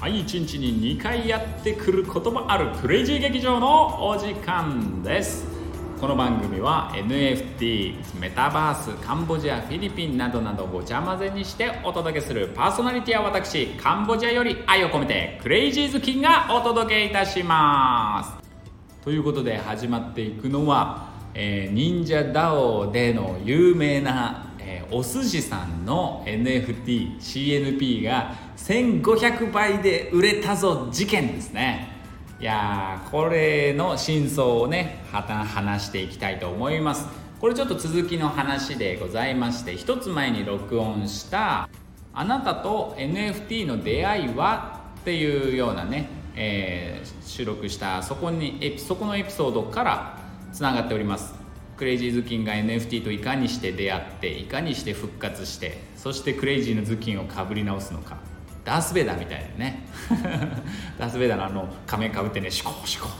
はい1日に2回やってくることもあるクレイジー劇場のお時間です。この番組は NFT メタバースカンボジアフィリピンなどなどごちゃ混ぜにしてお届けするパーソナリティは私カンボジアより愛を込めてクレイジーズキンがお届けいたします。ということで始まっていくのは、えー、忍者ダオでの有名なえー、お寿司さんの NFTCNP が1500倍で売れたぞ事件ですねいやこれの真相をね話していきたいと思いますこれちょっと続きの話でございまして一つ前に録音した「あなたと NFT の出会いは?」っていうようなね、えー、収録したそこにそこのエピソードからつながっております。クレイジーズキンが NFT といかにして出会っていかにして復活してそしてクレイジーの頭巾をかぶり直すのか。ダース・ベイダーみたいなね。ダース・ベイダーのあの仮面かぶってねシコシコって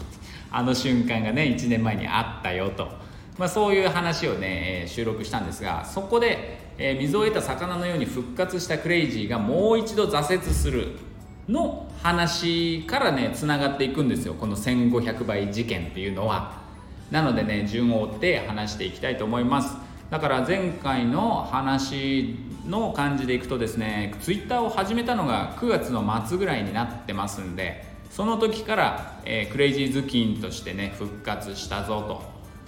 あの瞬間がね1年前にあったよと、まあ、そういう話をね、え収録したんですがそこで、え水を得た魚のように復活したクレイジーがもう一度挫折するの話からねつながっていくんですよ。この1500倍事件っていうのは。なのでね順を追って話していきたいと思います。だから前回の話の感じでいくとですね Twitter を始めたのが9月の末ぐらいになってますんでその時から、えー、クレイジーズキンとしてね復活したぞ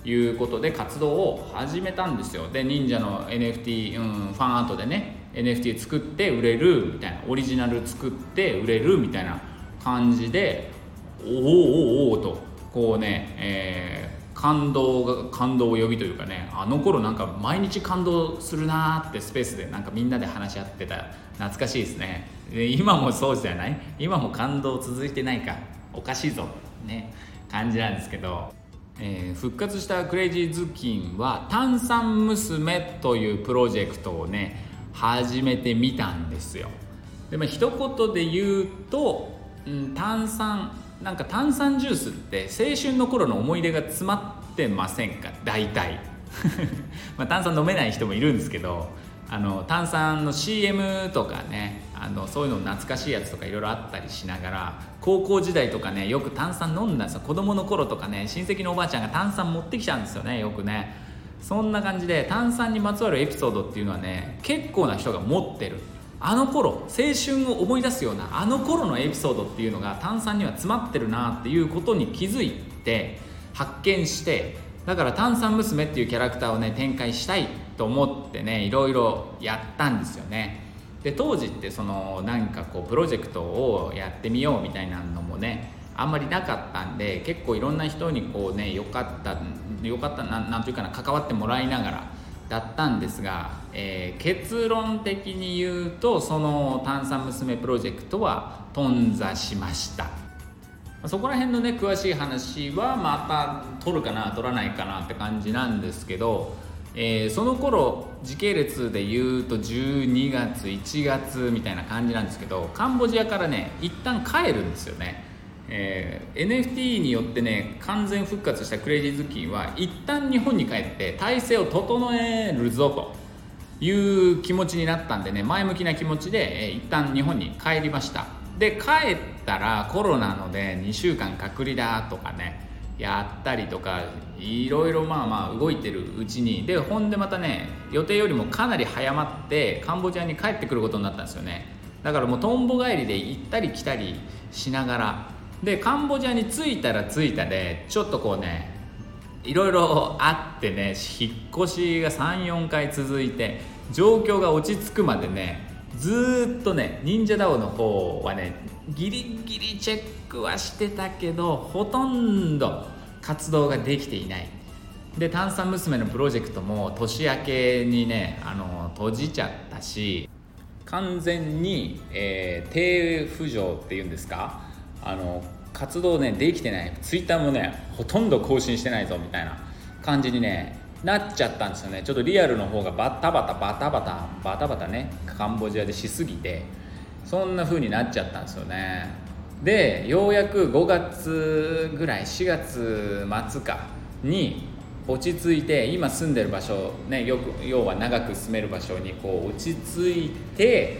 ということで活動を始めたんですよ。で忍者の NFT、うん、ファンアートでね NFT 作って売れるみたいなオリジナル作って売れるみたいな感じでおおおおおとこうね、えー感動が感動を呼びというかねあの頃なんか毎日感動するなーってスペースでなんかみんなで話し合ってた。懐かしいですね。で今もそうじゃない？今も感動続いてないか。おかしいぞ。ね。感じなんですけど、えー、復活したクレイジーズキンは炭酸娘というプロジェクトをね始めてみたんですよ。でも一言で言うと、うん、炭酸なんか炭酸ジュースって青春の頃の思い出が詰まってませんか？大体。ま炭酸飲めない人もいるんですけどあの炭酸の CM とかねあのそういうの懐かしいやつとかいろいろあったりしながら高校時代とかねよく炭酸飲んだんですよ。子供の頃とかね親戚のおばあちゃんが炭酸持ってきちゃうんですよねよくね。そんな感じで炭酸にまつわるエピソードっていうのはね結構な人が持ってる。あの頃青春を思い出すようなあの頃のエピソードっていうのが炭酸には詰まってるなっていうことに気づいて発見してだから炭酸娘っていうキャラクターをね展開したいと思ってねいろいろやったんですよね。で当時ってそのなんかこうプロジェクトをやってみようみたいなのもねあんまりなかったんで結構いろんな人にこうねよかったよかったななんていうかな関わってもらいながらだったんですが、えー、結論的に言うとその炭酸娘プロジェクトは頓挫しました。そこら辺のね詳しい話はまた取るかな取らないかなって感じなんですけど、えー、その頃時系列で言うと12月1月みたいな感じなんですけどカンボジアからね一旦帰るんですよね。えー、NFT によってね完全復活したクレイジーズキンは一旦日本に帰って体制を整えるぞという気持ちになったんでね前向きな気持ちで、えー、一旦日本に帰りました。で帰ったらコロナので2週間隔離だとかねやったりとかいろいろまあまあ動いてるうちにでほんでまたね予定よりもかなり早まってカンボジアに帰ってくることになったんですよね。だからもうとんぼ帰りで行ったり来たりしながらでカンボジアに着いたら着いたでちょっとこうねいろいろあってね引っ越しが34回続いて状況が落ち着くまでねずっとね忍者ダオの方はねギリギリチェックはしてたけどほとんど活動ができていない。で炭酸娘のプロジェクトも年明けにねあの閉じちゃったし完全に、えー、低浮上っていうんですか？あの活動ねできてない。ツイッターもねほとんど更新してないぞみたいな感じにねなっちゃったんですよね。ちょっとリアルの方がバタバタバタバタバタバタねカンボジアでしすぎてそんな風になっちゃったんですよね。でようやく5月ぐらい4月末かに落ち着いて今住んでる場所ねよく要は長く住める場所にこう落ち着いて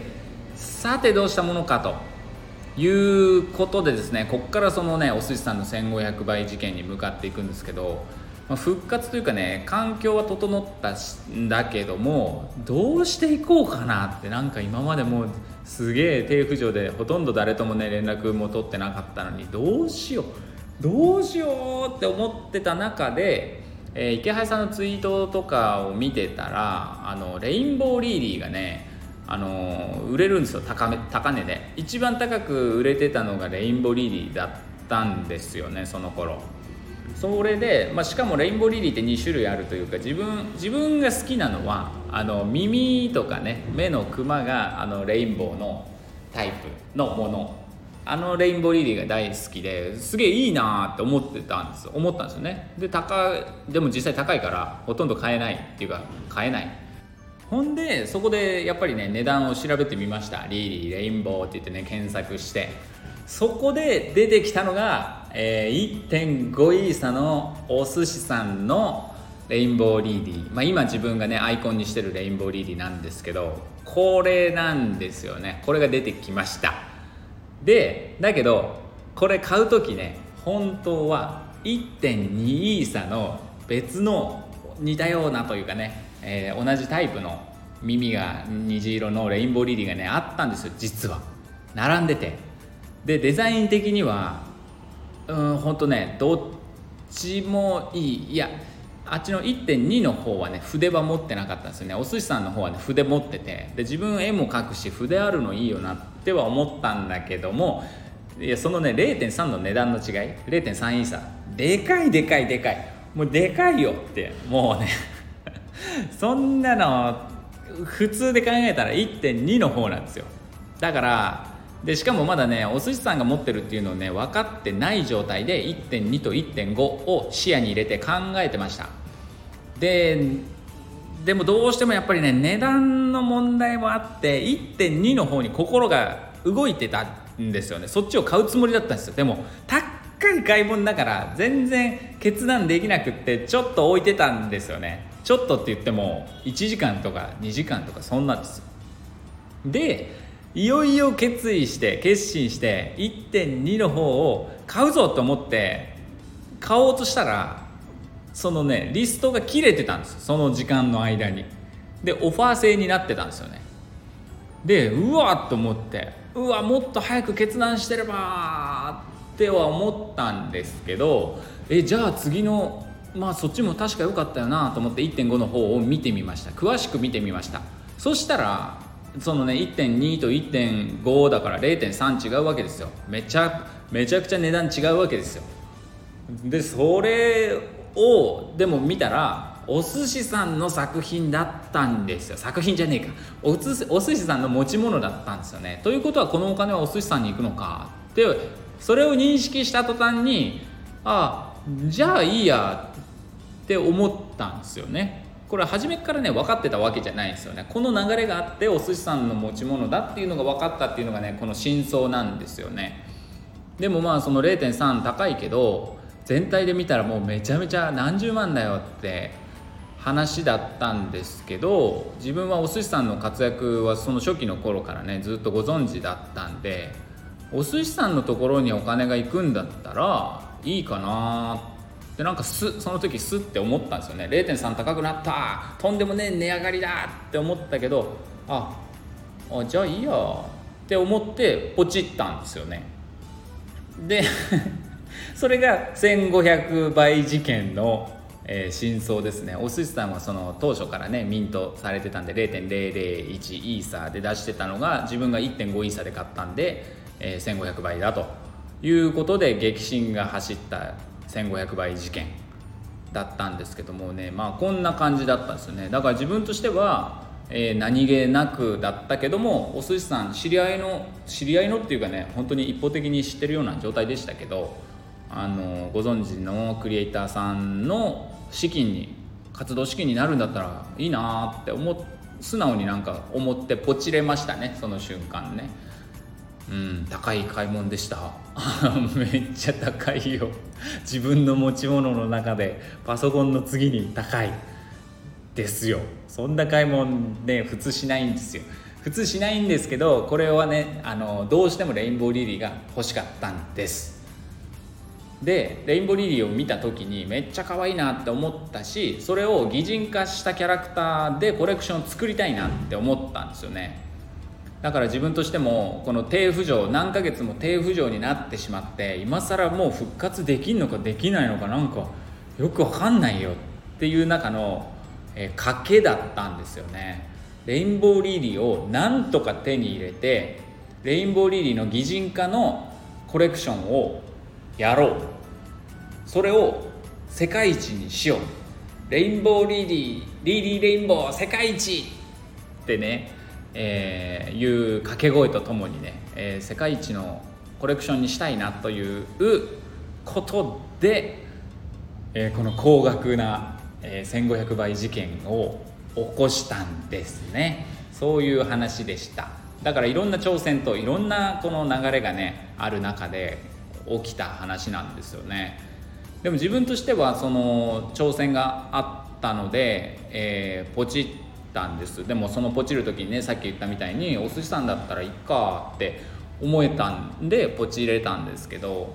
さてどうしたものかと。いうことでですねここからそのねお寿司さんの1500倍事件に向かっていくんですけど、まあ、復活というかね環境は整ったんだけどもどうしていこうかなってなんか今までもうすげえ低浮上でほとんど誰ともね連絡も取ってなかったのにどうしようどうしようって思ってた中で、えー、池原さんのツイートとかを見てたらあのレインボーリーリーがねあの売れるんですよ高め高値で。一番高く売れてたのがレインボーリリーだったんですよねその頃。それで、まあ、しかもレインボーリリーって2種類あるというか自分自分が好きなのはあの耳とかね目のクマがあのレインボーのタイプのもの。あのレインボーリリーが大好きですげえいいなって思ってたんです思ったんですよね。で高でも実際高いからほとんど買えないっていうか買えない。ほんでそこでやっぱりね値段を調べてみました。リーリーレインボーって言ってね検索して。そこで出てきたのが、えー、1.5イーサのお寿司さんのレインボーリーディー、まあ、今自分がねアイコンにしてるレインボーリーディーなんですけどこれなんですよね。これが出てきました。でだけどこれ買う時ね本当は1.2イーサの別の似たようなというかねえー、同じタイプの耳が虹色のレインボーリリーがねあったんですよ実は。並んでて。でデザイン的にはうんほんとねどっちもいい。いやあっちの1.2の方はね筆は持ってなかったんですよね。お寿司さんの方はね筆持ってて。で自分絵も描くし筆あるのいいよなっては思ったんだけどもいやそのね0.3の値段の違い。0.3イーサでかいでかいでかい。もうでかいよってもうね。そんなの普通で考えたら1.2の方なんですよ。だからでしかもまだねお寿司さんが持ってるっていうのをね分かってない状態で1.2と1.5を視野に入れて考えてました。ででもどうしてもやっぱりね値段の問題もあって1.2の方に心が動いてたんですよね。そっちを買うつもりだったんですよ。でも高い買い物だから全然決断できなくってちょっと置いてたんですよね。ちょっとって言っても1時間とか2時間とかそんなんです。よでいよいよ決意して決心して1.2の方を買うぞと思って買おうとしたらそのねリストが切れてたんです。その時間の間に。でオファー制になってたんですよね。でうわっと思ってうわもっと早く決断してればっては思ったんですけどえじゃあ次のまあそっちも確か良かったよなと思って1.5の方を見てみました。詳しく見てみました。そしたらそのね1.2と1.5だから0.3違うわけですよ。めちゃめちゃくちゃ値段違うわけですよ。でそれをでも見たらお寿司さんの作品だったんですよ。作品じゃねえか。お寿司さんの持ち物だったんですよね。ということはこのお金はお寿司さんに行くのか。ってそれを認識した途端にああじゃあいいや。って思ったんですよね。これ初めからね分かってたわけじゃないんですよね。この流れがあってお寿司さんの持ち物だっていうのが分かったっていうのがねこの真相なんですよね。でもまあその0.3高いけど全体で見たらもうめちゃめちゃ何十万だよって話だったんですけど自分はお寿司さんの活躍はその初期の頃からねずっとご存知だったんでお寿司さんのところにお金が行くんだったらいいかなでなんかすその時スって思ったんですよね。0.3高くなった。とんでもねえ値上がりだ。って思ったけどああじゃあいいや。って思ってポチったんですよね。で それが1500倍事件の、えー、真相ですね。お寿司さんはその当初からねミントされてたんで0.001イーサーで出してたのが自分が1.5イーサーで買ったんで、えー、1500倍だということで激震が走った。1500倍事件だったんですけどもねまあこんな感じだったんですよね。だから自分としては、えー、何気なくだったけどもお寿司さん知り合いの知り合いのっていうかね本当に一方的に知ってるような状態でしたけどあのご存知のクリエイターさんの資金に活動資金になるんだったらいいなって思素直になんか思ってポチれましたねその瞬間ね。うん。高い買い物でした。めっちゃ高いよ。自分の持ち物の中でパソコンの次に高い。ですよ。そんな買い物ね普通しないんですよ。普通しないんですけどこれはねあのどうしてもレインボーリリーが欲しかったんです。でレインボーリリーを見た時にめっちゃ可愛いなって思ったしそれを擬人化したキャラクターでコレクションを作りたいなって思ったんですよね。だから自分としてもこの低浮上何ヶ月も低浮上になってしまって今更もう復活できんのかできないのかなんかよくわかんないよっていう中の、え賭けだったんですよね。レインボーリリーをなんとか手に入れてレインボーリリーの擬人化のコレクションをやろう。それを世界一にしよう。レインボーリリーリリーレインボー世界一ってね、えー、いう掛け声とともにね、えー、世界一のコレクションにしたいなということで、えー、この高額な、えー、1500倍事件を起こしたんですね。そういう話でした。だからいろんな挑戦といろんなこの流れがねある中で起きた話なんですよね。でも自分としてはその挑戦があったので、えー、ポチったんです。でもそのポチる時にねさっき言ったみたいにお寿司さんだったらいっかって思えたんでポチ入れたんですけど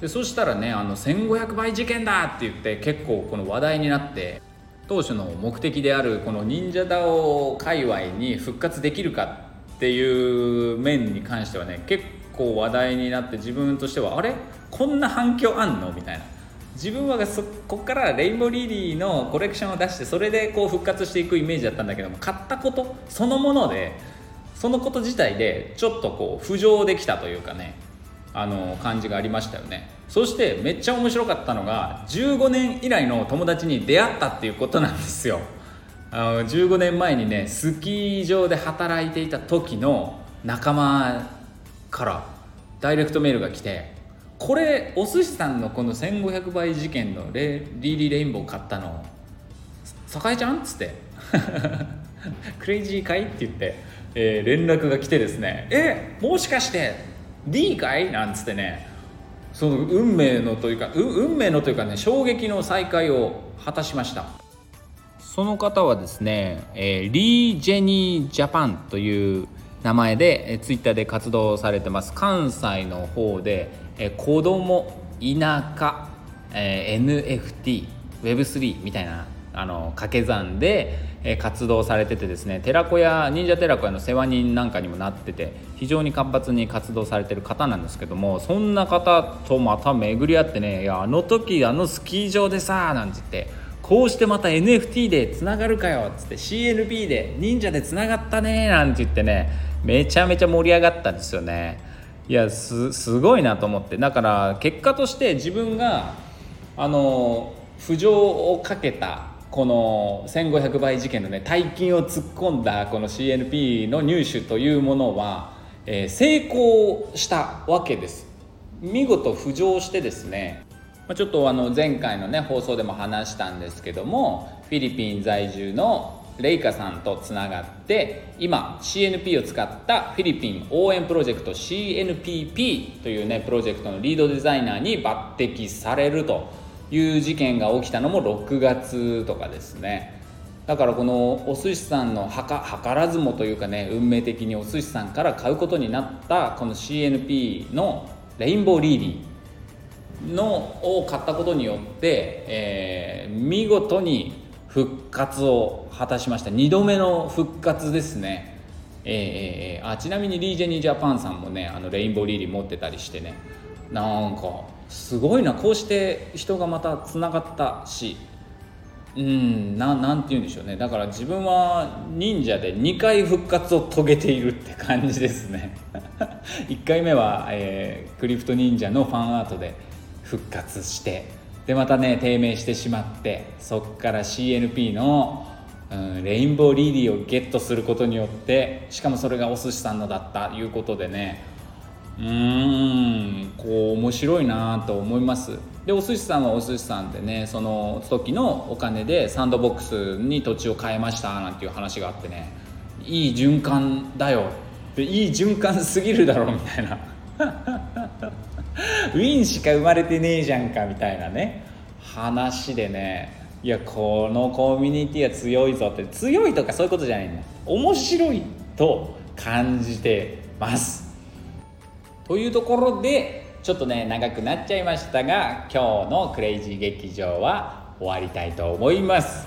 でそしたらねあの1500倍事件だって言って結構この話題になって当初の目的であるこの忍者ダオ界隈に復活できるかっていう面に関してはね結構話題になって自分としてはあれ？こんな反響あんの？みたいな。自分はそこからレインボーリリーのコレクションを出してそれでこう復活していくイメージだったんだけども買ったことそのものでそのこと自体でちょっとこう浮上できたというかね。あの感じがありましたよね。そしてめっちゃ面白かったのが15年以来の友達に出会ったっていうことなんですよ。あの15年前にねスキー場で働いていた時の仲間からダイレクトメールが来て「これお寿司さんのこの1500倍事件のレリーリーレインボー買ったの栄ちゃん?」っつって「クレイジーかい?」って言って、えー、連絡が来てですね「えもしかして D かい?」なんつってねその運命のというか運命のというかね衝撃の再会を果たしましたその方はですね、えー、リー・ジェニー・ジャパンという名前で、えー、ツイッターで活動されてます関西の方で、えー、子供田舎、え、NFT Web3 みたいなあの掛け算でえ活動されててですね寺子屋忍者寺子屋の世話人なんかにもなってて非常に活発に活動されてる方なんですけどもそんな方とまた巡り合ってね「いやあの時あのスキー場でさ」なんて言ってこうしてまた NFT でつながるかよっつって CNP で忍者でつながったねなんて言ってねめちゃめちゃ盛り上がったんですよね。いやすすごいなと思って。だから結果として自分があの浮上をかけたこの1500倍事件のね大金を突っ込んだこの CNP の入手というものは、えー、成功したわけです。見事浮上してですねちょっとあの前回のね放送でも話したんですけどもフィリピン在住のレイカさんとつながって今 CNP を使ったフィリピン応援プロジェクト CNPP というねプロジェクトのリードデザイナーに抜擢されるという事件が起きたのも6月とかですね。だからこのお寿司さんの図らずもというかね運命的にお寿司さんから買うことになったこの CNP のレインボーリーリーのを買ったことによって、えー、見事に復活を果たしました。2度目の復活ですね。えー、あちなみにリージェニージャパンさんもねあのレインボーリーリー持ってたりしてね。なんかすごいな。こうして人がまたつながったし。うんななんて言うんでしょうね。だから自分は忍者で2回復活を遂げているって感じですね。1回目は、えー、クリプト忍者のファンアートで復活して。でまたね低迷してしまってそっから CNP の、うん、レインボーリーディーをゲットすることによってしかもそれがお寿司さんのだったいうことでねうーんこう面白いなと思います。でお寿司さんはお寿司さんでねその時のお金でサンドボックスに土地を買いましたなんていう話があってねいい循環だよ。でいい循環すぎるだろみたいな。ウィンしか生まれてねえじゃんかみたいなね。話でね。いやこのコミュニティは強いぞって。強いとかそういうことじゃないんだ面白いと感じてます。というところでちょっとね長くなっちゃいましたが今日のクレイジー劇場は終わりたいと思います、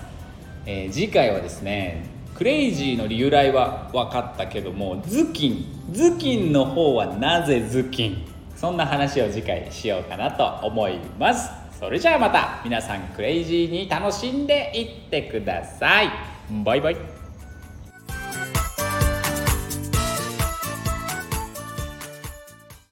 えー、次回はですねクレイジーの由来は分かったけども頭巾頭巾の方はなぜ頭巾そんな話を次回しようかなと思います。それじゃあまた皆さんクレイジーに楽しんでいってください。バイバイ。